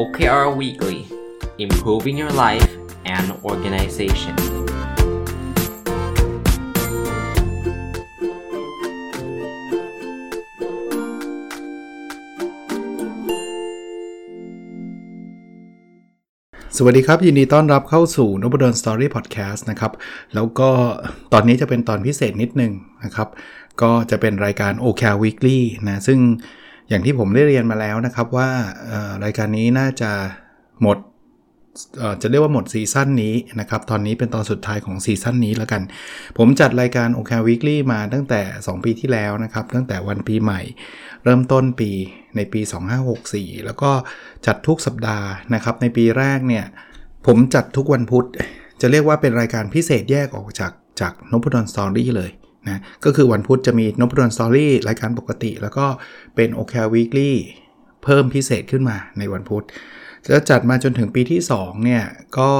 OKR Weekly Improving Your Life and Organization สวัสดีครับ ยินดีต้อนรับเข้าสู่นบดอนสตอรี่พอดแคสต์นะครับ แล้วก็ตอนนี้จะเป็นตอนพิเศษนิดนึงนะครับ ก็จะเป็นรายการ OKR Weekly นะ ซึ่ง อย่างที่ผมได้เรียนมาแล้วนะครับว่ารายการนี้น่าจะหมดจะเรียกว่าหมดซีซั่นนี้นะครับ ตอนนี้เป็นตอนสุดท้ายของซีซั่นนี้แล้วกัน ผมจัดรายการ OK Weekly มาตั้งแต่ 2 ปีที่แล้วนะครับ ตั้งแต่วันปีใหม่ เริ่มต้นปีในปี 2564 แล้วก็จัดทุกสัปดาห์นะครับ ในปีแรกเนี่ย ผมจัดทุกวันพุธ จะเรียกว่าเป็นรายการพิเศษแยกออกจากจากนพดลสตอรี่เลย นะก็คือวันพุธจะมีนพดลสตอรี่รายการปกติ แล้วก็เป็น OKR Weekly เพิ่มพิเศษขึ้นมาในวันพุธจะจัดมาจนถึงปีที่ 2 เนี่ย ก็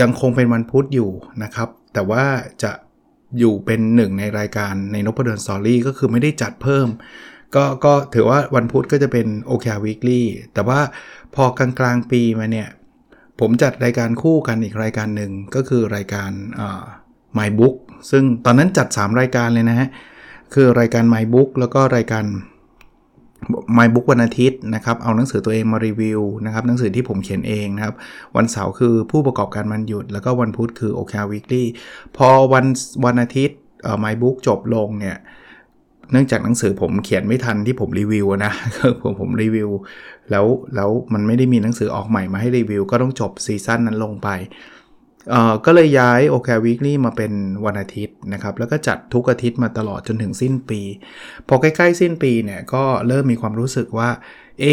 ยังคงเป็นวันพุธอยู่นะครับ แต่ว่าจะอยู่เป็นหนึ่งในรายการในนพดลสตอรี่ก็คือไม่ได้จัดเพิ่ม ก็ก็ถือว่าวันพุธก็จะเป็น OKR Weekly แต่ว่าพอกลางกลางปีมาเนี่ย ผมจัดรายการคู่กันอีกรายการหนึ่งก็คือรายการ My Book ซึ่งตอนนั้นจัด 3 รายการเลยนะฮะ คือรายการ My Book แล้วก็รายการ My Book วันอาทิตย์นะครับ เอาหนังสือตัวเองมารีวิวนะครับ หนังสือที่ผมเขียนเองนะครับ วันเสาร์คือผู้ประกอบการมันหยุด แล้วก็วันพุธคือ OK Weekly พอวันวันอาทิตย์เอ่อ My Book จบลงเนี่ยเนื่องจากหนังสือผมเขียนไม่ทันที่ผมรีวิวนะผมผมรีวิว แล้วแล้วมันไม่ได้มีหนังสือออกใหม่มาให้รีวิว ก็ต้องจบซีซั่นนั้นลงไป ก็เลยย้าย OK Weekly มาเป็นวันอาทิตย์นะครับ แล้วก็จัดทุกอาทิตย์มาตลอดจนถึงสิ้นปี พอใกล้ๆ สิ้นปีเนี่ยก็เริ่มมีความรู้สึกว่า เอ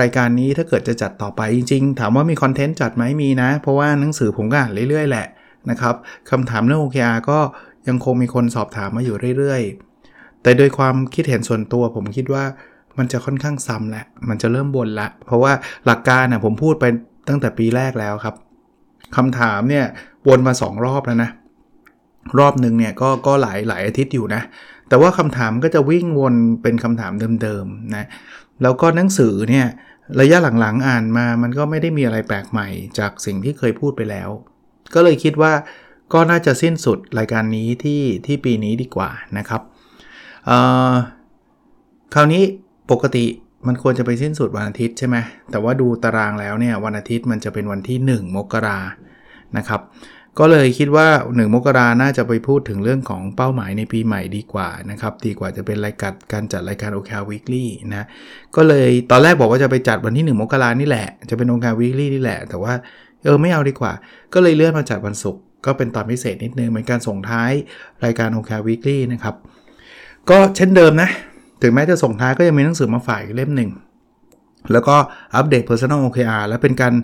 รายการนี้ถ้าเกิดจะจัดต่อไปจริงๆ ถามว่ามีคอนเทนต์จัดไหมมีนะ เพราะว่าหนังสือผมก็อ่านเรื่อยๆ แหละนะครับคำถามเรื่อง OKR ก็ยังคงมีคนสอบถามมาอยู่เรื่อยๆ แต่โดยความคิดเห็นส่วนตัวผมคิดว่ามันจะค่อนข้างซ้ำแหละ มันจะเริ่มบนละ เพราะว่าหลักการนะผมพูดไปตั้งแต่ปีแรกแล้วครับ คำถามเนี่ยวนมา 2 รอบแล้วนะรอบหนึ่งเนี่ยก็ก็หลายหลายอาทิตย์อยู่นะ แต่ว่าคำถามก็จะวิ่งวนเป็นคำถามเดิมๆนะแล้วก็หนังสือเนี่ยระยะหลังๆอ่านมามันก็ไม่ได้มีอะไรแปลกใหม่ จากสิ่งที่เคยพูดไปแล้ว ก็เลยคิดว่าก็น่าจะสิ้นสุดรายการนี้ที่ที่ปีนี้ดีกว่านะครับคราวนี้ปกติ มันควรจะไปสิ้นสุดวันอาทิตย์ใช่ไหมแต่ว่าดูตารางแล้วเนี่ยวันอาทิตย์มันจะเป็นวันที่ 1 มกรานะครับ ก็เลยคิดว่า 1 มกราน่าจะไปพูดถึงเรื่องของเป้าหมายในปีใหม่ดีกว่านะครับ ดีกว่าจะเป็นรายการการจัดรายการ OKR Weekly นะ ก็เลยตอนแรกบอกว่าจะไปจัดวันที่ 1 มกรานี่แหละ จะเป็น OKR Weekly นี่แหละ แต่ว่าเออไม่เอาดีกว่า ก็เลยเลื่อนมาจัดวันศุกร์ ก็เป็นตอนพิเศษนิดนึงเหมือนการส่งท้ายรายการโอเคาวีคลี่นะครับ ก็เช่นเดิมนะ ถึงแม้จะส่งท้ายก็ยังมีหนังสือมาฝ่ายเล่มหนึ่ง แล้วก็อัปเดต Personal OKR แล้วเป็นการ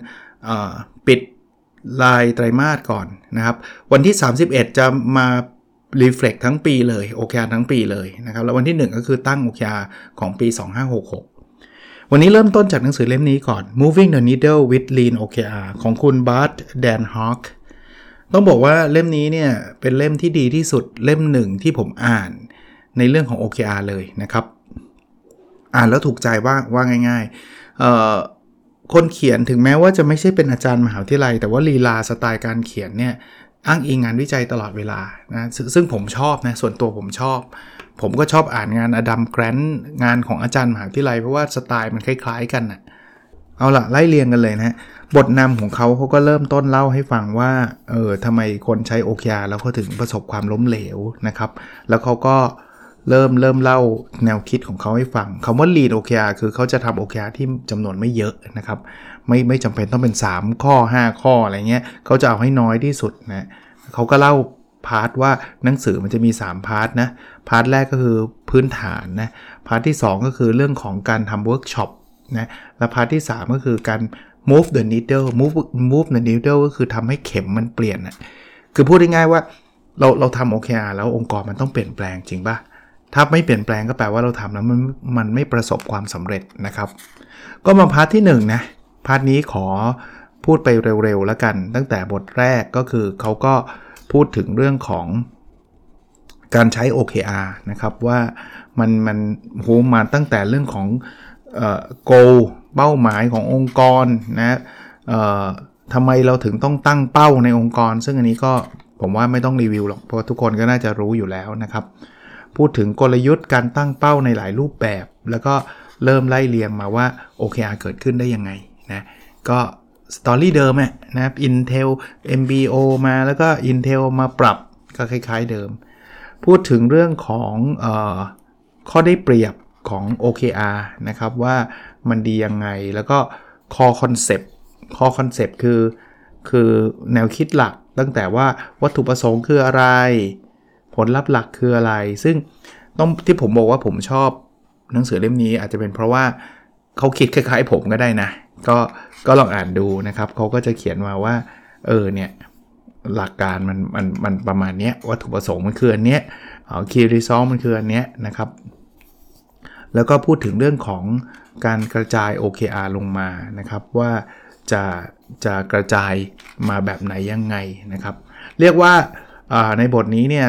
ปิดรายไตรมาสก่อนนะครับ วันที่ 31 จะมารีเฟล็กทั้งปีเลย OKR ทั้งปีเลยนะครับ แล้ววันที่ 1 ก็คือตั้ง OKR ของปี 2566 วันนี้เริ่มต้นจากหนังสือเล่มนี้ก่อน Moving the Needle with Lean OKR ของคุณบาร์ตแดนฮอคต้องบอกว่าเล่มนี้เนี่ยเป็นเล่มที่ดีที่สุดเล่มหนึ่งที่ผมอ่าน ในเรื่องของ OKR เลยนะครับ อ่านแล้วถูกใจว่าว่าง่ายๆ คนเขียนถึงแม้ว่าจะไม่ใช่เป็นอาจารย์มหาวิทยาลัย แต่ว่าลีลาสไตล์การเขียนเนี่ยอ้างอิงงานวิจัยตลอดเวลานะซึ่งผมชอบนะส่วนตัวผมชอบ ผมก็ชอบอ่านงานอดัมแกรนต์งานของอาจารย์มหาวิทยาลัยเพราะว่าสไตล์มันคล้าย ๆ กันนะเอาละไล่เรียงกันเลยนะบทนำของเขาเขาก็เริ่มต้นเล่าให้ฟังว่าเออทำไมคนใช้โอเคอาแล้วเขาถึงประสบความล้มเหลวนะครับ แล้วเขาก็เเริ่มเริ่มเล่าแนวคิดของเขาให้ฟังคำว่า lead OKR คือเขาจะทำ OKR ที่จำนวนไม่เยอะนะครับ ไม่ไม่จำเป็นต้องเป็น 3 ข้อ 5 ข้ออะไรเงี้ยเขาจะเอาให้น้อยที่สุดนะเขาก็เล่า part ว่าหนังสือมันจะมี 3 part นะ part แรกก็คือพื้นฐานนะ part ที่ 2 ก็คือเรื่องของการทำเวิร์กช็อปนะ และ part ที่ 3 ก็คือการ move the needle move move the needle ก็คือทำให้เข็มมันเปลี่ยนนะคือพูดง่ายๆว่าเราเราทำ OKR แล้วองค์กรมันต้องเปลี่ยนแปลงจริงปะ ถ้าไม่เปลี่ยนแปลงก็แปลว่าเราทำแล้วมันมันไม่ประสบความสำเร็จนะครับ ก็มา part ที่1 นะpart นี้ขอพูดไปเร็วๆแล้วกัน ตั้งแต่บทแรกก็คือเขาก็พูดถึงเรื่องของการใช้ OKR นะครับว่ามันมันโหมาตั้งแต่เรื่องของเอ่อ goal เป้าหมายขององค์กรนะเอ่อทำไมเราถึงต้องตั้งเป้าในองค์กร ซึ่งอันนี้ก็ผมว่าไม่ต้องรีวิวหรอกเพราะทุกคนก็น่าจะรู้อยู่แล้วนะครับ พูดถึงกลยุทธ์การตั้งเป้าในหลายรูปแบบ แล้วก็เริ่มไล่เรียงมาว่า OKR เกิดขึ้นได้ยังไงนะก็สตอรี่เดิมนะครับ Intel MBO มาแล้วก็ Intel มาปรับก็คล้ายๆเดิม พูดถึงเรื่องของออข้อได้เปรียบของ OKR นะครับว่ามันดียังไงแล้วก็ core concept core concept คือ คือแนวคิดหลักตั้งแต่ว่าวัตถุประสงค์คืออะไร ผลลัพธ์หลักคืออะไร ซึ่งต้องที่ผมบอกว่าผมชอบหนังสือเล่มนี้อาจจะเป็นเพราะว่าเขาคิดคล้ายๆผมก็ได้นะ ก็ก็ลองอ่านดูนะครับเขาก็จะเขียนมาว่า เออเนี่ยหลักการมันมันมันประมาณนี้วัตถุประสงค์มันคืออันเนี้ยคีรีซอมันคืออันเนี้ยนะครับ แล้วก็พูดถึงเรื่องของการกระจาย OKR ลงมานะครับ ว่าจะจะกระจายมาแบบไหนยังไงนะครับ เรียกว่า ในบทนี้เนี่ย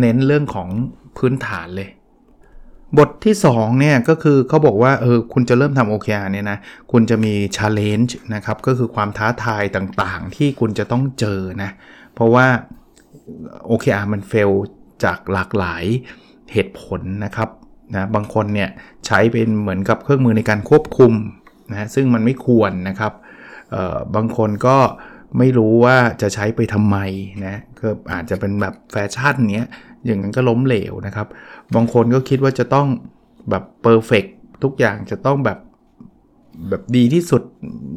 เน้นเรื่องของพื้นฐานเลย บทที่2เนี่ยก็คือเขาบอกว่าเออคุณจะเริ่มทำ OKR เนี่ยนะคุณจะมี challenge นะครับก็คือความท้าทายต่างๆ ที่คุณจะต้องเจอนะ เพราะว่า OKR มันเฟลจากหลากหลายเหตุผลนะครับนะบางคนเนี่ยใช้เป็นเหมือนกับเครื่องมือในการควบคุมนะซึ่งมันไม่ควรนะครับบางคนก็ ไม่รู้ว่าจะใช้ไปทำไมนะก็อาจจะเป็นแบบแฟชั่นเนี้ยอย่างนั้นก็ล้มเหลวนะครับ บางคนก็คิดว่าจะต้องแบบ perfect ทุกอย่างจะต้องแบบแบบดีที่สุด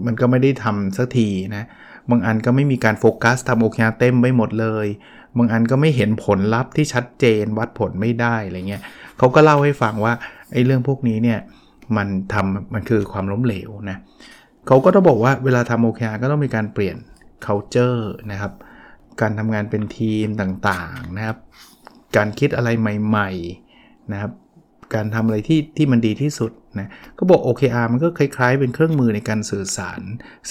มันก็ไม่ได้ทำสักทีนะบางอันก็ไม่มีการโฟกัสทำ OKR เต็มไปหมดเลย บางอันก็ไม่เห็นผลลัพธ์ที่ชัดเจนวัดผลไม่ได้อะไรเงี้ยเขาก็เล่าให้ฟังว่าไอ้เรื่องพวกนี้เนี่ยมันทำมันคือความล้มเหลวนะเขาก็ต้องบอกว่าเวลาทำ OKR ก็ต้องมีการเปลี่ยน culture นะครับ การทำงานเป็นทีมต่างๆนะครับ การคิดอะไรใหม่ๆนะครับ การทำอะไรที่ที่มันดีที่สุดนะก็บอก OKR มันก็คล้ายๆ เป็นเครื่องมือในการสื่อสาร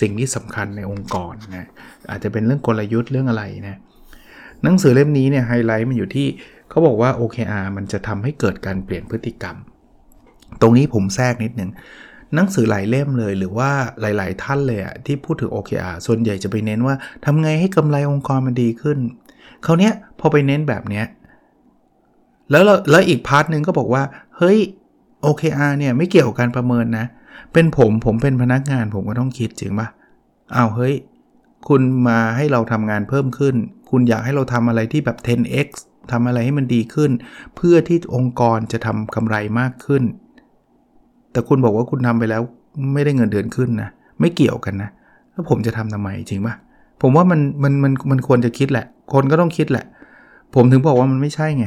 สิ่งที่สำคัญในองค์กรนะอาจจะเป็นเรื่องกลยุทธ์เรื่องอะไรนะหนังสือเล่มนี้เนี่ยไฮไลท์มันอยู่ที่เขาบอกว่า OKR มันจะทำให้เกิดการเปลี่ยนพฤติกรรม ตรงนี้ผมแทรกนิดหนึ่ง หนังสือหลายเล่มเลย หรือว่าหลาย ๆ ท่านเลยอะที่พูดถึง OKR ส่วนใหญ่จะไปเน้นว่าทำไงให้กำไรองค์กรมันดีขึ้นคราวนี้พอไปเน้นแบบเนี้ยแล้วแล้วอีก part หนึ่งก็บอกว่า เฮ้ย OKR เนี่ยไม่เกี่ยวกับการประเมินนะ เป็นผมผมเป็นพนักงานผมก็ต้องคิดจริงปะอ้าวเฮ้ย คุณมาให้เราทำงานเพิ่มขึ้น คุณอยากให้เราทำอะไรที่แบบ 10x ทำอะไรให้มันดีขึ้น เพื่อที่องค์กรจะทำกำไรมากขึ้น แต่คุณบอกว่าคุณทำไปแล้วไม่ได้เงินเดือนขึ้นนะไม่เกี่ยวกันนะแล้วผมจะทำทำไมจริงปะผมว่ามันมันมันมันควรจะคิดแหละ คนก็ต้องคิดแหละ ผมถึงบอกว่ามันไม่ใช่ไง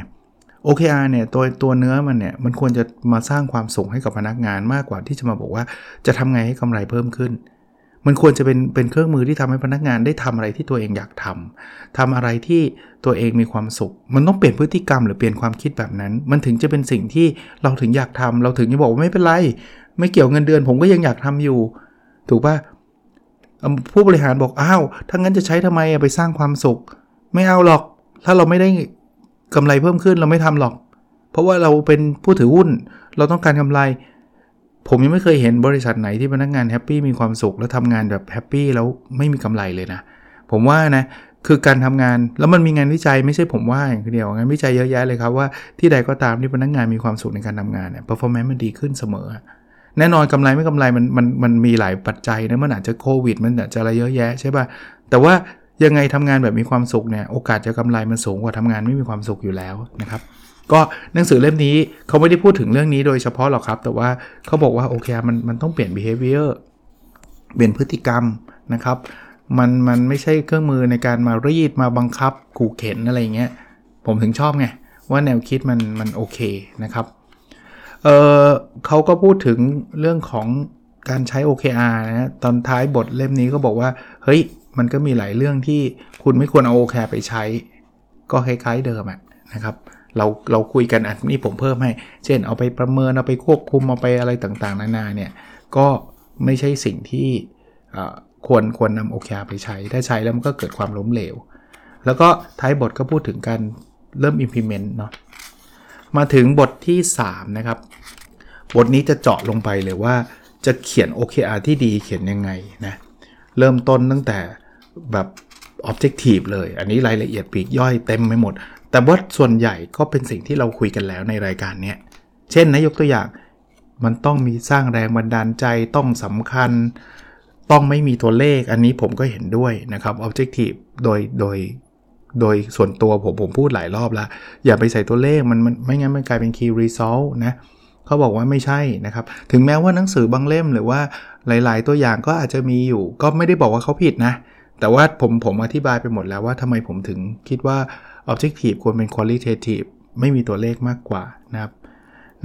OKR เนี่ยตัวตัวเนื้อมันเนี่ยมันควรจะมาสร้างความสุขให้กับพนักงานมากกว่าที่จะมาบอกว่าจะทำไงให้กำไรเพิ่มขึ้น มันควรจะเป็นเป็นเครื่องมือที่ทำให้พนักงานได้ทำอะไรที่ตัวเองอยากทำทำอะไรที่ตัวเองมีความสุข มันต้องเปลี่ยนพฤติกรรมหรือเปลี่ยนความคิดแบบนั้น มันถึงจะเป็นสิ่งที่เราถึงอยากทำเราถึงจะบอกว่าไม่เป็นไร ไม่เกี่ยวเงินเดือน ผมก็ยังอยากทำอยู่ ถูกปะผู้บริหารบอกอ้าวถ้างั้นจะใช้ทำไมไปสร้างความสุข ไม่เอาหรอก ถ้าเราไม่ได้กำไรเพิ่มขึ้นเราไม่ทำหรอก เพราะว่าเราเป็นผู้ถือหุ้น เราต้องการกำไร ผมยังไม่เคยเห็นบริษัทไหนที่พนักงาน happy มีความสุขแล้วทำงานแบบ happy แล้วไม่มีกำไรเลยนะ ผมว่านะคือการทำงานแล้วมันมีงานวิจัยไม่ใช่ผมว่าอย่างเดียวงานวิจัยเยอะแยะเลยครับว่าที่ใดก็ตามที่พนักงานมีความสุขในการทำงานเนี่ย performance มันดีขึ้นเสมอ แน่นอนกำไรไม่กำไรมันมันมันมีหลายปัจจัยนะมันอาจจะโควิด มันอาจจะอะไรเยอะแยะใช่ป่ะแต่ว่ายังไงทำงานแบบมีความสุขเนี่ยโอกาสจะกำไรมันสูงกว่าทำงานไม่มีความสุขอยู่แล้วนะครับ ก็หนังสือเล่มนี้เขาไม่ได้พูดถึงเรื่องนี้โดยเฉพาะหรอกครับ แต่ว่าเขาบอกว่าโอเคมันมันต้องเปลี่ยน behavior เปลี่ยนพฤติกรรมนะครับ มันมันไม่ใช่เครื่องมือในการมารีดมาบังคับขู่เข็นอะไรเงี้ยผมถึงชอบไงว่าแนวคิดมันมันโอเคนะครับเออเขาก็พูดถึงเรื่องของการใช้ OKR นะตอนท้ายบทเล่มนี้ก็บอกว่า เฮ้ย มันก็มีหลายเรื่องที่คุณไม่ควรเอา OKR ไปใช้ ก็คล้ายๆเดิมอะนะครับ เราเราคุยกันอันนี้ผมเพิ่มให้ เช่นเอาไปประเมินเอาไปควบคุมเอาไปอะไรต่างๆ นานาเนี่ยก็ไม่ใช่สิ่งที่ควรควรนำโอเคไปใช้ ถ้าใช้แล้วมันก็เกิดความล้มเหลว แล้วก็ท้ายบทก็พูดถึงการเริ่ม implement เนาะมาถึงบทที่ 3 นะครับ บทนี้จะเจาะลงไปเลยว่าจะเขียน OKR ที่ดีเขียนยังไงนะเริ่มต้นตั้งแต่แบบ objective เลย อันนี้รายละเอียดปีกย่อยเต็มไปหมด แต่ว่าส่วนใหญ่ก็เป็นสิ่งที่เราคุยกันแล้วในรายการเนี้ยเช่นนะยกตัวอย่างมันต้องมีสร้างแรงบันดาลใจต้องสำคัญ ต้องไม่มีตัวเลขอันนี้ผมก็เห็นด้วยนะครับ objective โดยโดยโดยส่วนตัวผมผมพูดหลายรอบแล้ว อย่าไปใส่ตัวเลขมันมันไม่งั้นมันกลายเป็น key result นะเขาบอกว่าไม่ใช่นะครับ ถึงแม้ว่าหนังสือบางเล่มหรือว่าหลาย ๆ ตัวอย่างก็อาจจะมีอยู่ ก็ไม่ได้บอกว่าเขาผิดนะ แต่ว่าผมผมอธิบายไปหมดแล้วว่าทำไมผมถึงคิดว่า objective ควรเป็น qualitative ไม่มีตัวเลขมากกว่านะครับ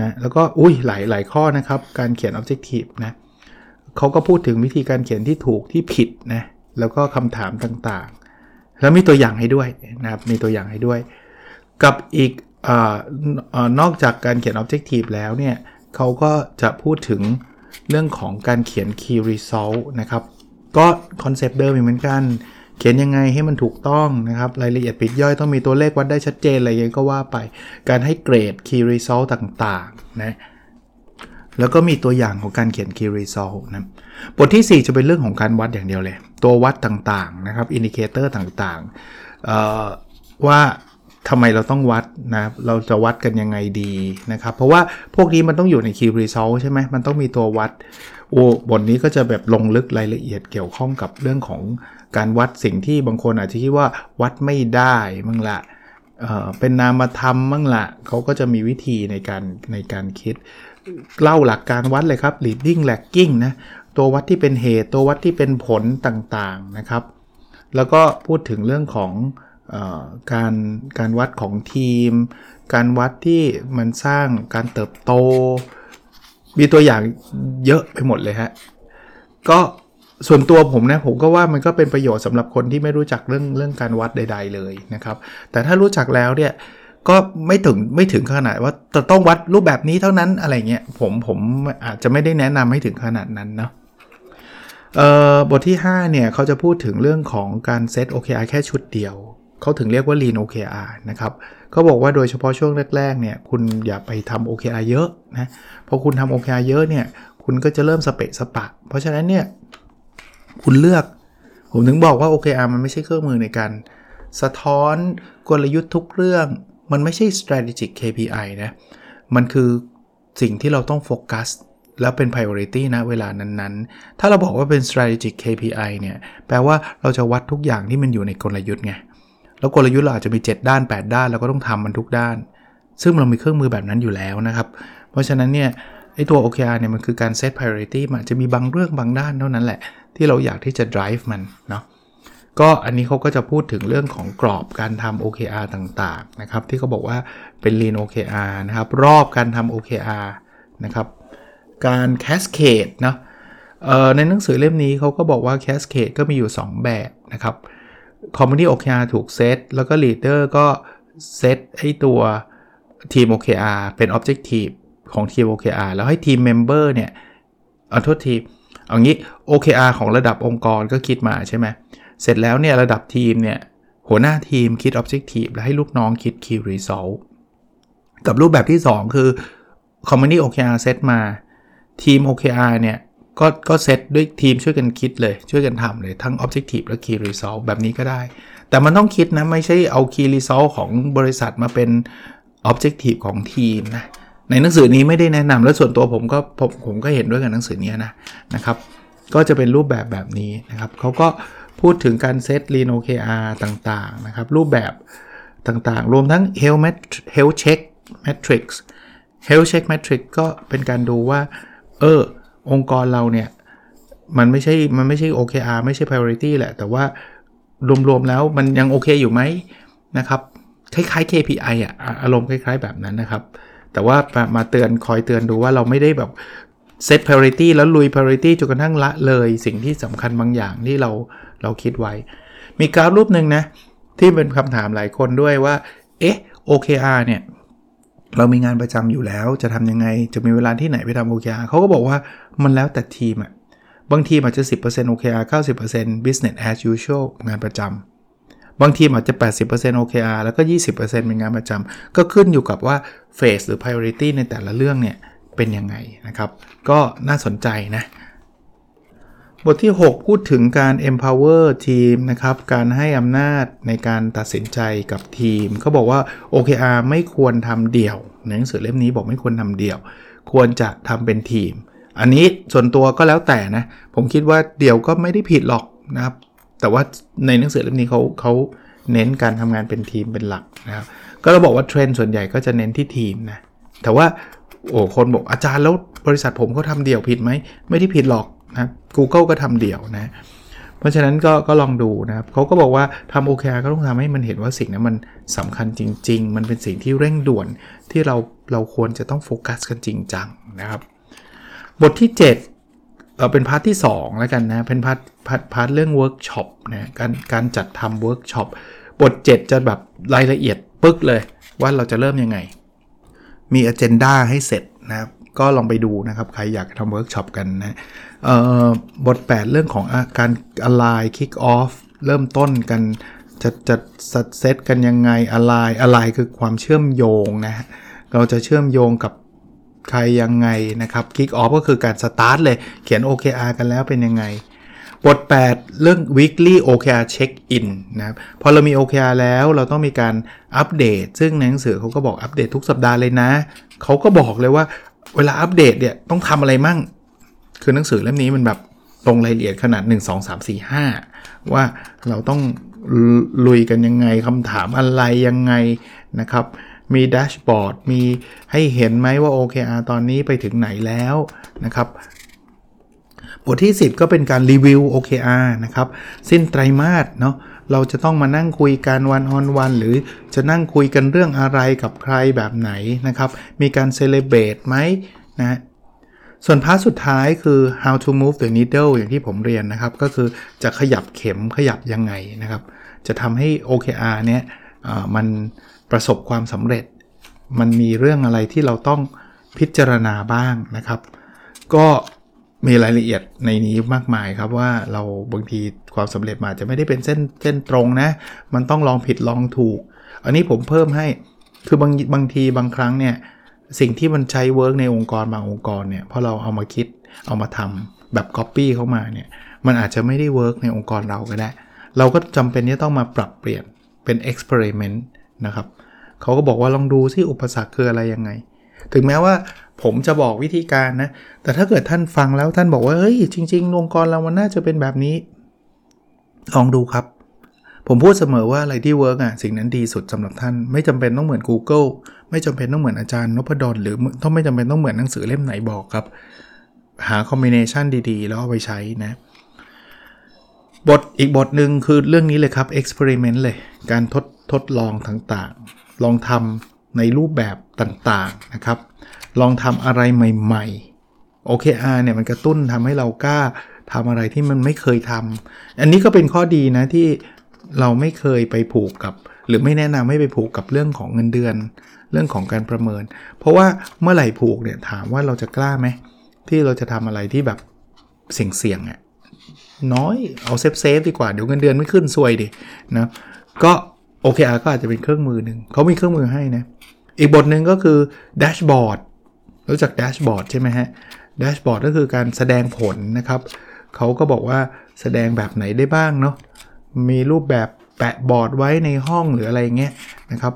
นะแล้วก็อุ้ยหลายหลายข้อนะครับ การเขียน objective นะเขาก็พูดถึงวิธีการเขียนที่ถูกที่ผิดนะแล้วก็คำถามต่างๆ แล้วมีตัวอย่างให้ด้วยนะครับมีตัวอย่างให้ด้วย กับอีกอนอกจากการเขียน objective แล้วเนี่ยเขาก็จะพูดถึงเรื่องของการเขียน key result นะครับ ก็คอนเซปต์เดิมเหมือนกัน เขียนยังไงให้มันถูกต้องนะครับ รายละเอียดปิดย่อยต้องมีตัวเลขวัดได้ชัดเจนอะไรอย่างก็ว่าไป การให้เกรด key result ต่างๆนะแล้วก็มีตัวอย่างของการเขียน key result นะบทที่ 4 จะเป็นเรื่องของการวัดอย่างเดียวเลย ตัววัดต่างๆนะครับ indicator ต่างๆว่าทำไมเราต้องวัดนะ เราจะวัดกันยังไงดีนะครับ เพราะว่าพวกนี้มันต้องอยู่ใน Key Result ใช่ไหม มันต้องมีตัววัด โอ้ บทนี้ก็จะแบบลงลึกรายละเอียดเกี่ยวข้องกับเรื่องของ การวัดสิ่งที่บางคนอาจจะคิดว่าวัดไม่ได้มั่งละเป็นนามธรรมมั่งละเขาก็จะมีวิธีในการในการคิด เล่าหลักการวัดเลยครับ leading lagging นะตัววัดที่เป็นเหตุ ตัววัดที่เป็นผลต่างๆนะครับ แล้วก็พูดถึงเรื่องของการการวัดของทีม การวัดที่มันสร้างการเติบโต มีตัวอย่างเยอะไปหมดเลยฮะก็ ส่วนตัวผมนะผมก็ว่ามันก็เป็นประโยชน์สำหรับคนที่ไม่รู้จักเรื่องเรื่องการวัดใด ๆ เลยนะครับ แต่ถ้ารู้จักแล้วเนี่ยก็ไม่ถึงไม่ถึงขนาดว่าจะต้องวัดรูปแบบนี้เท่านั้นอะไรเงี้ยผมผมอาจจะไม่ได้แนะนำให้ถึงขนาดนั้นเนาะบทที่ 5 เนี่ยเขาจะพูดถึงเรื่องของการเซต OKR แค่ชุดเดียว เขาถึงเรียกว่า Lean OKR นะครับเขาบอกว่าโดยเฉพาะช่วงแรกๆเนี่ยคุณอย่าไปทำ OKR เยอะนะพอคุณทำ OKR เยอะเนี่ยคุณก็จะเริ่มสเปะสปะ เพราะฉะนั้นเนี่ย คุณเลือก ผมถึงบอกว่า OKR มันไม่ใช่เครื่องมือในการ สะท้อนกลยุทธ์ทุกเรื่อง มันไม่ใช่ strategic KPI นะ มันคือสิ่งที่เราต้องโฟกัสแล้วเป็น priority นะเวลานั้นๆ ถ้าเราบอกว่าเป็น strategic KPI เนี่ยแปลว่าเราจะวัดทุกอย่างที่มันอยู่ในกลยุทธ์ไงแล้วกลยุทธ์เราอาจจะมี 7 ด้าน 8 ด้านเราก็ต้องทำมันทุกด้าน ซึ่งเรามีเครื่องมือแบบนั้นอยู่แล้วนะครับ เพราะฉะนั้นเนี่ย ไอตัว OKR เนี่ยมันคือการ set priority มันจะมีบางเรื่องบางด้านเท่านั้นแหละ ที่เราอยากที่จะ drive มันเนาะก็อันนี้เขาก็จะพูดถึงเรื่องของกรอบการทำ OKR ต่างๆนะครับ ที่เขาบอกว่าเป็น lean OKR นะครับ รอบการทำ OKR นะครับ การ cascade เนาะในหนังสือเล่มนี้เขาก็บอกว่า cascade ก็มีอยู่ 2 แบบนะครับคอมมูนิตี้ OKR ถูกเซตแล้วก็ลีดเดอร์ก็เซตให้ตัวทีม OKR เป็น Objective ของทีม OKR แล้วให้ team member เนี่ยเอาโทษทีเอางี้ OKR ของระดับองค์กรก็คิดมาใช่ไหมเสร็จแล้วเนี่ยระดับทีมเนี่ยหัวหน้าทีมคิด Objective แล้วให้ลูกน้องคิด Key Result กับรูปแบบที่ 2 คือ Community OKR เซตมาทีม OKR เนี่ยก็ก็เซตด้วยทีมช่วยกันคิดเลย ช่วยกันทำเลย ทั้ง Objective และ Key Result แบบนี้ก็ได้ แต่มันต้องคิดนะ ไม่ใช่เอา Key Result ของบริษัทมาเป็น Objective ของทีมนะ ในหนังสือนี้ไม่ได้แนะนำและส่วนตัวผมก็ผมผมก็เห็นด้วยกับหนังสือนี้นะนะครับก็จะเป็นรูปแบบแบบนี้นะครับเขาก็พูดถึงการเซต Lean OKR ต่างๆนะครับรูปแบบต่างๆ รวมทั้ง Health Health Check Matrix Health Check Matrix ก็เป็นการดูว่า เออ องค์กรเราเนี่ย มันไม่ใช่ มันไม่ใช่ OKR ไม่ใช่ priority แหละ แต่ว่ารวมๆแล้วมันยังโอเคอยู่ไหมนะครับ คล้ายๆ KPI อะ อารมณ์คล้ายๆแบบนั้นนะครับ แต่ว่ามาเตือนคอยเตือนดูว่าเราไม่ได้แบบเซต priority แล้วลุย priority จนกระทั่งละเลยสิ่งที่สำคัญบางอย่างที่เราเราคิดไว้ มีกราฟรูปหนึ่งนะ ที่เป็นคำถามหลายคนด้วยว่า เอ๊ะ OKR เนี่ย เรามีงานประจำอยู่แล้วจะทำยังไงจะมีเวลาที่ไหนไปทำ OKR เขาก็บอกว่ามันแล้วแต่ทีมอะบางทีมอาจจะ 10% OKR 90% business as usual งานประจำ บางทีอาจจะ 80% OKR แล้วก็ 20%เป็นงานประจำก็ขึ้นอยู่กับว่าเฟสหรือ priority ในแต่ละเรื่องเนี่ยเป็นยังไงนะครับ ก็น่าสนใจนะ บทที่ 6 พูดถึงการ empower ทีมนะครับ การให้อำนาจในการตัดสินใจกับทีม เขาบอกว่า OKR ไม่ควรทำเดี่ยวในหนังสือเล่มนี้บอกไม่ควรทำเดี่ยว ควรจะทำเป็นทีม อันนี้ส่วนตัวก็แล้วแต่นะ ผมคิดว่าเดี่ยวก็ไม่ได้ผิดหรอกนะครับ แต่ว่าในหนังสือเล่มนี้เขาเขาเน้นการทำงานเป็นทีมเป็นหลักนะครับก็เราบอกว่าเทรนด์ส่วนใหญ่ก็จะเน้นที่ทีมนะแต่ว่าโอ้คนบอกอาจารย์แล้วบริษัทผมเขาทำเดี่ยวผิดไหมไม่ได้ผิดหรอกนะ Google ก็ทำเดี่ยวนะ เพราะฉะนั้นก็ก็ลองดูนะครับเขาก็บอกว่าทำ OKR ก็ต้องทำให้มันเห็นว่าสิ่งนั้นมันสำคัญจริง ๆ มันเป็นสิ่งที่เร่งด่วนที่เราเราควรจะต้องโฟกัสกันจริงจังนะครับ บทที่ 7 เออเป็น part ที่2แล้วกันนะ เป็น part part part เรื่องเวิร์กช็อปนะการการจัดทำเวิร์กช็อปบท 7 จะแบบรายละเอียดปึ๊กเลย ว่าเราจะเริ่มยังไง มีอ g e n d a ให้เสร็จนะครับก็ลองไปดูนะครับ ใครอยากทำเวิร์กช็อปกันนะบท 8 เรื่องของการ align kick off เริ่มต้นกันจะจะเซตกันยังไง align align คือความเชื่อมโยงนะเราจะเชื่อมโยงกับ ใครยังไงนะครับ kick off ก็คือการสตาร์ทเลยเขียน OKR กันแล้วเป็นยังไง บท 8 เรื่อง weekly OKR check in นะครับพอเรามี OKR แล้วเราต้องมีการอัปเดต ซึ่งในหนังสือเขาก็บอกอัปเดตทุกสัปดาห์เลยนะ เขาก็บอกเลยว่าเวลาอัปเดตเนี่ยต้องทำอะไรมั่ง คือหนังสือเล่มนี้มันแบบตรงรายละเอียดขนาด 1 2 3 4 5 ว่าเราต้องลุยกันยังไงคำถามอะไรยังไงนะครับ มีแดชบอร์ดมีให้เห็นไหมว่า OKR ตอนนี้ไปถึงไหนแล้วนะครับบทที่ 10 ก็เป็นการรีวิว OKR นะครับ สิ้นไตรมาสเนาะเราจะต้องมานั่งคุยกันวันออนวันหรือจะนั่งคุยกันเรื่องอะไรกับใครแบบไหนนะครับ มีการเซเลบรตไหมนะส่วนพาร์ทสุดท้ายคือ how to move the needle อย่างที่ผมเรียนนะครับ ก็คือจะขยับเข็มขยับยังไงนะครับ จะทำให้ OKR เนี้ยมัน ประสบความสำเร็จ มันมีเรื่องอะไรที่เราต้องพิจารณาบ้างนะครับ ก็มีรายละเอียดในนี้มากมายครับว่าเราบางทีความสำเร็จมาจะไม่ได้เป็นเส้นเส้นตรงนะ มันต้องลองผิดลองถูก อันนี้ผมเพิ่มให้คือบางบางทีบางครั้งเนี่ยสิ่งที่มันใช้ work ในองค์กรบางองค์กรเนี่ยพอเราเอามาคิดเอามาทำแบบ Copy เข้ามาเนี่ยมันอาจจะไม่ได้ work ในองค์กรเราก็ได้ เราก็จำเป็นที่ต้องมาปรับเปลี่ยนเป็น experiment น นะครับเขาก็บอกว่าลองดูที่อุปสรรคคืออะไรยังไง ถึงแม้ว่าผมจะบอกวิธีการนะ แต่ถ้าเกิดท่านฟังแล้วท่านบอกว่าเฮ้ยจริงๆองค์กรเรามันน่าจะเป็นแบบนี้ ลองดูครับ ผมพูดเสมอว่าอะไรที่ work อะสิ่งนั้นดีสุดสำหรับท่าน ไม่จำเป็นต้องเหมือน Google ไม่จำเป็นต้องเหมือนอาจารย์นพดลหรือต้องไม่จำเป็นต้องเหมือนหนังสือเล่มไหนบอกครับ หา combination ดีๆ แล้วเอาไปใช้นะบทอีกบทหนึ่งคือเรื่องนี้เลยครับ experiment เลยการทด ทดลองต่างๆ ลองทำในรูปแบบต่างๆนะครับ ลองทำอะไรใหม่ๆ OKR เนี่ยมันกระตุ้นทำให้เรากล้าทำอะไรที่มันไม่เคยทำอันนี้ก็เป็นข้อดีนะที่เราไม่เคยไปผูกกับ หรือไม่แนะนำให้ไปผูกกับเรื่องของเงินเดือน เรื่องของการประเมิน เพราะว่าเมื่อไหร่ผูกเนี่ยถามว่าเราจะกล้าไหมที่เราจะทำอะไรที่แบบเสี่ยงๆอะน้อยเอา safe safe ดีกว่าเดี๋ยวเงินเดือนไม่ขึ้นซวยดินะก็ OKR ก็อาจจะเป็นเครื่องมือหนึ่งเขามีเครื่องมือให้นะ อีกบทหนึ่งก็คือ dashboardรู้จัก dashboard ใช่ไหมฮะ dashboard ก็คือการแสดงผลนะครับเขาก็บอกว่าแสดงแบบไหนได้บ้างเนาะมีรูปแบบแปะบอร์ดไว้ในห้องหรืออะไรเงี้ยนะครับ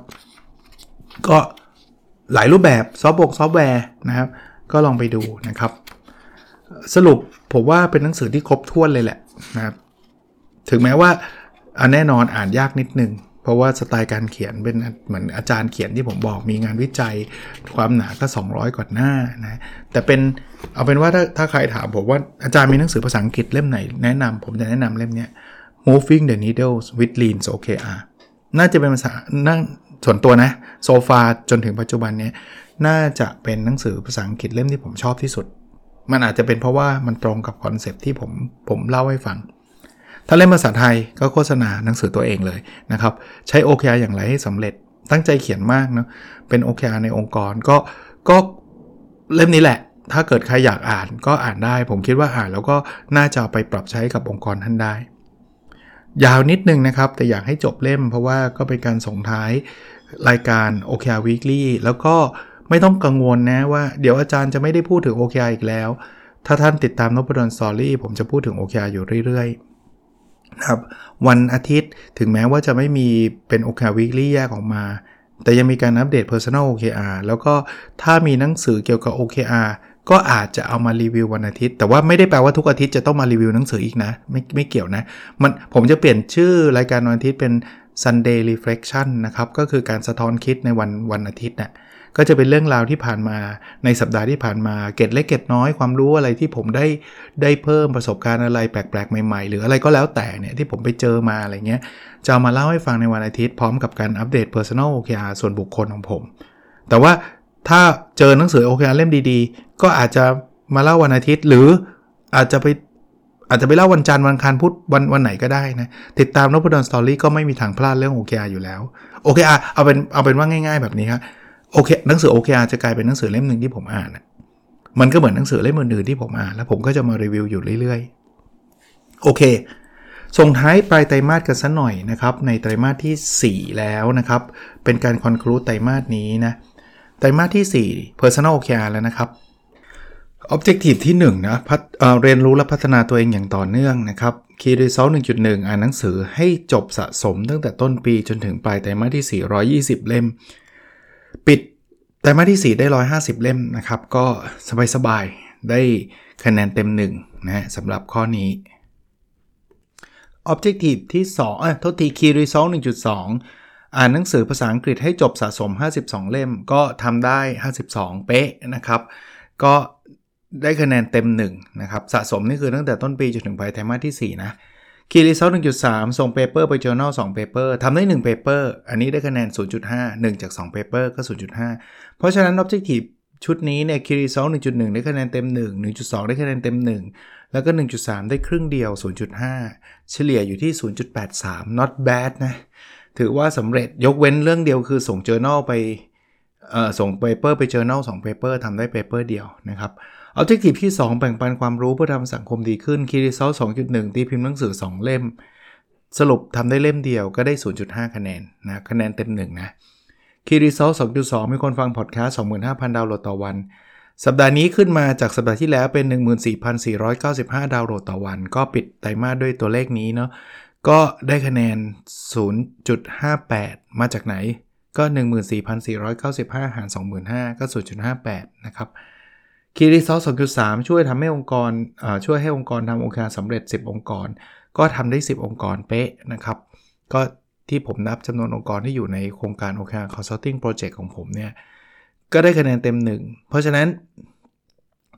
ก็หลายรูปแบบซอฟต์บกซอฟต์แวร์นะครับ ก็ลองไปดูนะครับ สรุปผมว่าเป็นหนังสือที่ครบถ้วนเลยแหละนะครับ ถึงแม้ว่าอันแน่นอนอ่านยากนิดนึง เพราะว่าสไตล์การเขียนเป็นเหมือนอาจารย์เขียนที่ผมบอกมีงานวิจัยความหนาก็ 200 กว่าหน้านะแต่เป็นเอาเป็นว่าถ้าถ้าใครถามผมว่าอาจารย์มีหนังสือภาษาอังกฤษเล่มไหนแนะนำผมจะแนะนำเล่มนี้ Moving the Needles with Leans OKR น่าจะเป็นภาษานั่งส่วนตัวนะโซฟาจนถึงปัจจุบันนี้น่าจะเป็นหนังสือภาษาอังกฤษเล่มที่ผมชอบที่สุด มันอาจจะเป็นเพราะว่ามันตรงกับคอนเซปที่ผมผมเล่าให้ฟัง ถ้าเล่นภาษาไทยก็โฆษณาหนังสือตัวเองเลยนะครับ ใช้ OKR อย่างไรให้สำเร็จ ตั้งใจเขียนมากเนาะ เป็น OKR ในองค์กรก็ก็เล่มนี้แหละ ถ้าเกิดใครอยากอ่านก็อ่านได้ ผมคิดว่าอ่านแล้วก็น่าจะไปปรับใช้กับองค์กรท่านได้ ยาวนิดนึงนะครับ แต่อยากให้จบเล่มเพราะว่าก็เป็นการส่งท้ายรายการ OKR Weekly แล้วก็ไม่ต้องกังวลนะว่าเดี๋ยวอาจารย์จะไม่ได้พูดถึง OKR อีกแล้ว ถ้าท่านติดตามนพดลสตอรี่ผมจะพูดถึง OKR อยู่เรื่อยๆ นะครับวันอาทิตย์ถึงแม้ว่าจะไม่มีเป็น OKR Weekly แยกออกมา แต่ยังมีการอัปเดต Personal OKR แล้วก็ถ้ามีหนังสือเกี่ยวกับ OKR ก็อาจจะเอามารีวิววันอาทิตย์ แต่ว่าไม่ได้แปลว่าทุกอาทิตย์จะต้องมารีวิวหนังสืออีกนะ ไม่ไม่เกี่ยวนะ มันผมจะเปลี่ยนชื่อรายการวันอาทิตย์เป็น Sunday Reflection นะครับ ก็คือการสะท้อนคิดในวันวันอาทิตย์นะ่ะ ก็จะเป็นเรื่องราวที่ผ่านมาในสัปดาห์ที่ผ่านมาเก็ดเล็กเก็ดน้อยความรู้อะไรที่ผมได้ได้เพิ่มประสบการณ์อะไรแปลกๆ ใหม่ ๆ หรืออะไรก็แล้วแต่เนี่ยที่ผมไปเจอมาอะไรเงี้ยจะามาเล่าให้ฟังในวันอาทิตย์พร้อมกับการอัปเดต Personal OKR ส่วนบุคคลของผม แต่ว่าถ้าเจอหนังสือ OKR เล่มดีๆ ก็อาจจะมาเล่าวันอาทิตย์ หรืออาจจะไปอาจจะไปเล่าวันจันทร์วันอังคารพุธวันวันไหนก็ได้นะ ติดตามนพดลสตอรี่ก็ไม่มีทางพลาดเรื่อง OKR อยู่แล้ว OKR เอาเป็นเอาเป็นว่าง่าย ๆ แบบนี้ครับ โอเคหนังสือ OKR จะกลายเป็นหนังสือเล่มหนึ่งที่ผมอ่านมันก็เหมือนหนังสือเล่มอื่นๆที่ผมอ่านแล้วผมก็จะมารีวิวอยู่เรื่อยๆ โอเค ส่งท้ายปลายไตรมาสกันสัหน่อยนะครับ ในไตรมาสที่ 4 แล้วนะครับ เป็นการคอนคลูดไตรมาสนี้นะ ไตรมาสที่ 4 Personal OKR แล้วนะครับ Objective ที่1นะเเรียนรู้และพัฒนาตัวเองอย่างต่อเนื่องนะครับ Key Result 1.1 อ่านหนังสือให้จบสะสมตั้งแต่ต้นปีจนถึงปลายไตรมาสที่ 420 เล่ม ปิดไตรมาสที่ 4 ได้ 150 เล่มนะครับ ก็สบายๆ ได้คะแนนเต็ม1นะสำหรับข้อนี้ Objective ที่2เอ้ยโทษที Key Result 1.2 อ่านหนังสือภาษาอังกฤษให้จบสะสม 52 เล่ม ก็ทำได้ 52 เป๊ะนะครับ ก็ได้คะแนนเต็ม1นะครับ สะสมนี่คือตั้งแต่ต้นปีจนถึงปลายไตรมาสที่ 4 นะ Key Result 1.3ส่ง paper ไป journal 2 paper ทำได้1 paper อันนี้ได้คะแนน 0.5 1 จาก2 paper ก็ 0.5 เพราะฉะนั้น objective ชุดนี้เนี่ย Key Result 1.1 ได้คะแนนเต็ม 1 1.2 ได้คะแนนเต็ม 1 แล้วก็ 1.3 ได้ครึ่งเดียว 0.5 เฉลี่ยอยู่ที่ 0.83 not bad นะ ถือว่าสำเร็จยกเว้นเรื่องเดียวคือส่ง journal ไปส่ง paper ไป journal 2 paper ทำได้ paper เดียวนะครับ Objective ที่ 2 แบ่งปันความรู้เพื่อทำสังคมดีขึ้น Key Result 2.1ตีพิมพ์หนังสือ 2 เล่ม สรุปทำได้เล่มเดียวก็ได้ 0.5 คะแนนนะคะแนนเต็ม1นะ Key Result 2.2มีคนฟังพอดแคสต์25,000 ดาวน์โหลดต่อวัน สัปดาห์นี้ขึ้นมาจากสัปดาห์ที่แล้วเป็น 14,495 ดาวน์โหลดต่อวัน ก็ปิดไตรมาสด้วยตัวเลขนี้เนาะก็ได้คะแนน 0.58 มาจากไหนก็ 14,495 หาร 25,000 ก็ 0.58 นะครับ Key Result 2.3 ช่วยทำให้องค์กรช่วยให้องค์กรทำ OKR สำเร็จ 10 องค์กร ก็ทำได้ 10 องค์กรเป๊ะนะครับ ก็ที่ผมนับจำนวนองค์กรที่อยู่ในโครงการ OKR consulting project ของผมเนี่ย ก็ได้คะแนนเต็ม 1 เพราะฉะนั้น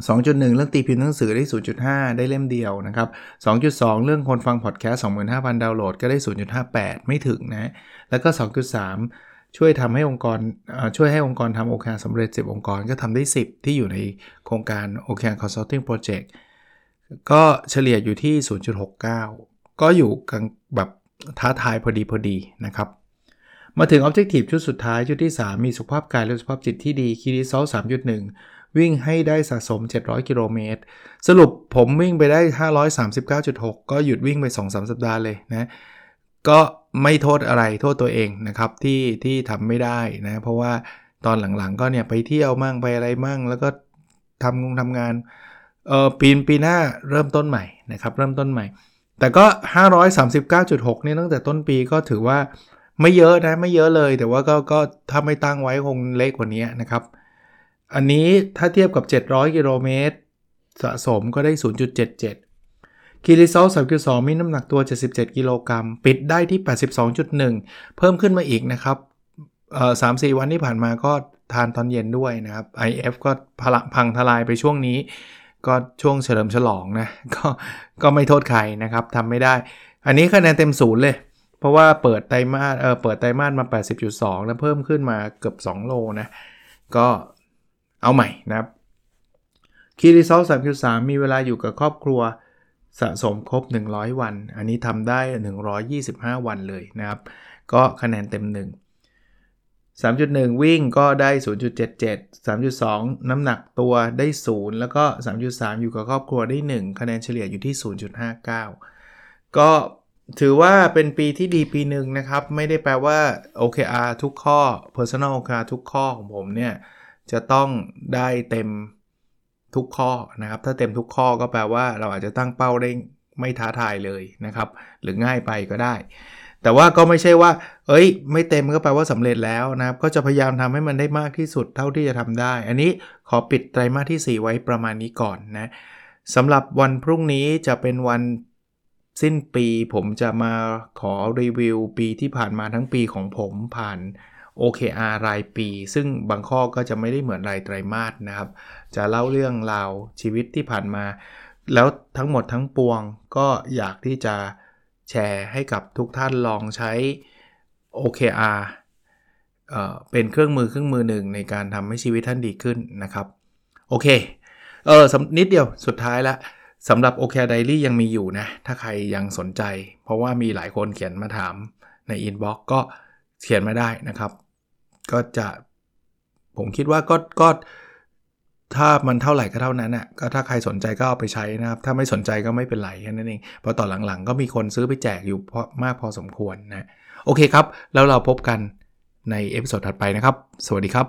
2.1 เรื่องตีพิมพ์หนังสือได้ 0.5 ได้เล่มเดียวนะครับ 2.2 เรื่องคนฟังพอดแคสต์25,000 ดาวน์โหลดก็ได้ 0.58 ไม่ถึงนะ แล้วก็ 2.3 ช่วยทำให้องค์กรช่วยให้องค์กรทำโอเคสำเร็จ 10 องค์กรก็ทำได้ 10 ที่อยู่ในโครงการโอเค Consulting Project ก็เฉลี่ยอยู่ที่ 0.69 ก็อยู่กลางแบบท้าทายพอดีพอดีนะครับ มาถึง Objective ชุดสุดท้ายชุดที่ 3 มีสุขภาพกายและสุขภาพจิตที่ดีคีรีซอล3.1 วิ่งให้ได้สะสม 700 กิโลเมตร สรุปผมวิ่งไปได้ 539.6 ก็หยุดวิ่งไป 2-3 สัปดาห์เลยนะ ก็ไม่โทษอะไรโทษตัวเองนะครับที่ที่ทำไม่ได้นะเพราะว่าตอนหลังๆก็เนี่ยไปเที่ยวมั่งไปอะไรมั่ง แล้วก็ทำงงทำงานเออปีนปีหน้าเริ่มต้นใหม่นะครับเริ่มต้นใหม่ แต่ก็ 539.6นี่ตั้งแต่ต้นปีก็ถือว่าไม่เยอะนะไม่เยอะเลย แต่ว่าก็ก็ถ้าไม่ตั้งไว้คงเล็กกว่านี้นะครับ อันนี้ถ้าเทียบกับ 700 กิโลเมตรสะสมก็ได้ 0.77 คีรีซอล3.2 มีน้ำหนักตัว 77 กิโลกรัม ปิดได้ที่ 82.1 เพิ่มขึ้นมาอีกนะครับสามสี่วันที่ผ่านมาก็ทานตอนเย็นด้วยนะครับ IF ก็พลพังทลายไปช่วงนี้ ก็ช่วงเฉลิมฉลองนะ ก็ก็ไม่โทษใครนะครับทำไม่ได้ อันนี้คะแนนเต็มศูนย์เลย เพราะว่าเปิดไตรมาสเออเปิดไตรมาสมา 80.2 แล้วเพิ่มขึ้นมาเกือบ 2 โลนะ ก็เอาใหม่นะครับคีรีซอล3.3 มีเวลาอยู่กับครอบครัว สะสมครบ 100 วัน อันนี้ทำได้ 125 วันเลยนะครับ ก็คะแนนเต็ม 1 3.1 วิ่งก็ได้ 0.77 3.2 น้ำหนักตัวได้ 0 แล้วก็ 3.3 อยู่กับครอบครัวได้ 1 คะแนนเฉลี่ยอยู่ที่ 0.59 ก็ถือว่าเป็นปีที่ดีปีหนึ่งนะครับ ไม่ได้แปลว่า OKR ทุกข้อ Personal OKR ทุกข้อของผมเนี่ย จะต้องได้เต็ม ทุกข้อนะครับ ถ้าเต็มทุกข้อก็แปลว่าเราอาจจะตั้งเป้าได้ไม่ท้าทายเลยนะครับ หรือง่ายไปก็ได้ แต่ว่าก็ไม่ใช่ว่า เอ้ย ไม่เต็มก็แปลว่าสำเร็จแล้วนะครับ ก็จะพยายามทำให้มันได้มากที่สุดเท่าที่จะทำได้ อันนี้ขอปิดไตรมาสที่ 4 ไว้ประมาณนี้ก่อนนะสำหรับวันพรุ่งนี้จะเป็นวันสิ้นปีผมจะมาขอรีวิวปีที่ผ่านมาทั้งปีของผมผ่าน OKR รายปี ซึ่งบางข้อก็จะไม่ได้เหมือนรายไตรมาสนะครับ จะเล่าเรื่องราวชีวิตที่ผ่านมา แล้วทั้งหมดทั้งปวงก็อยากที่จะแชร์ให้กับทุกท่านลองใช้ OKR เเป็นเครื่องมือเครื่องมือหนึ่งในการทำให้ชีวิตท่านดีขึ้นนะครับ โอเค เออสำนิดเดียวสุดท้ายละสำหรับ OKR Diary ยังมีอยู่นะ ถ้าใครยังสนใจ เพราะว่ามีหลายคนเขียนมาถามในอินบ็อกก็เขียนมาได้นะครับ ก็จะผมคิดว่าก็ก็ ถ้ามันเท่าไหร่ก็เท่านั้นอะก็ถ้าใครสนใจก็เอาไปใช้นะครับ ถ้าไม่สนใจก็ไม่เป็นไรแค่นั้นเองพราะตอนหลังๆ ก็มีคนซื้อไปแจกอยู่พอมากพอสมควรนะ โอเคครับ แล้วเราพบกันในเอพิโซดถัดไปนะครับ สวัสดีครับ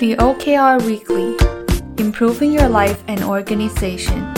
The OKR Weekly Improving Your Life and Organization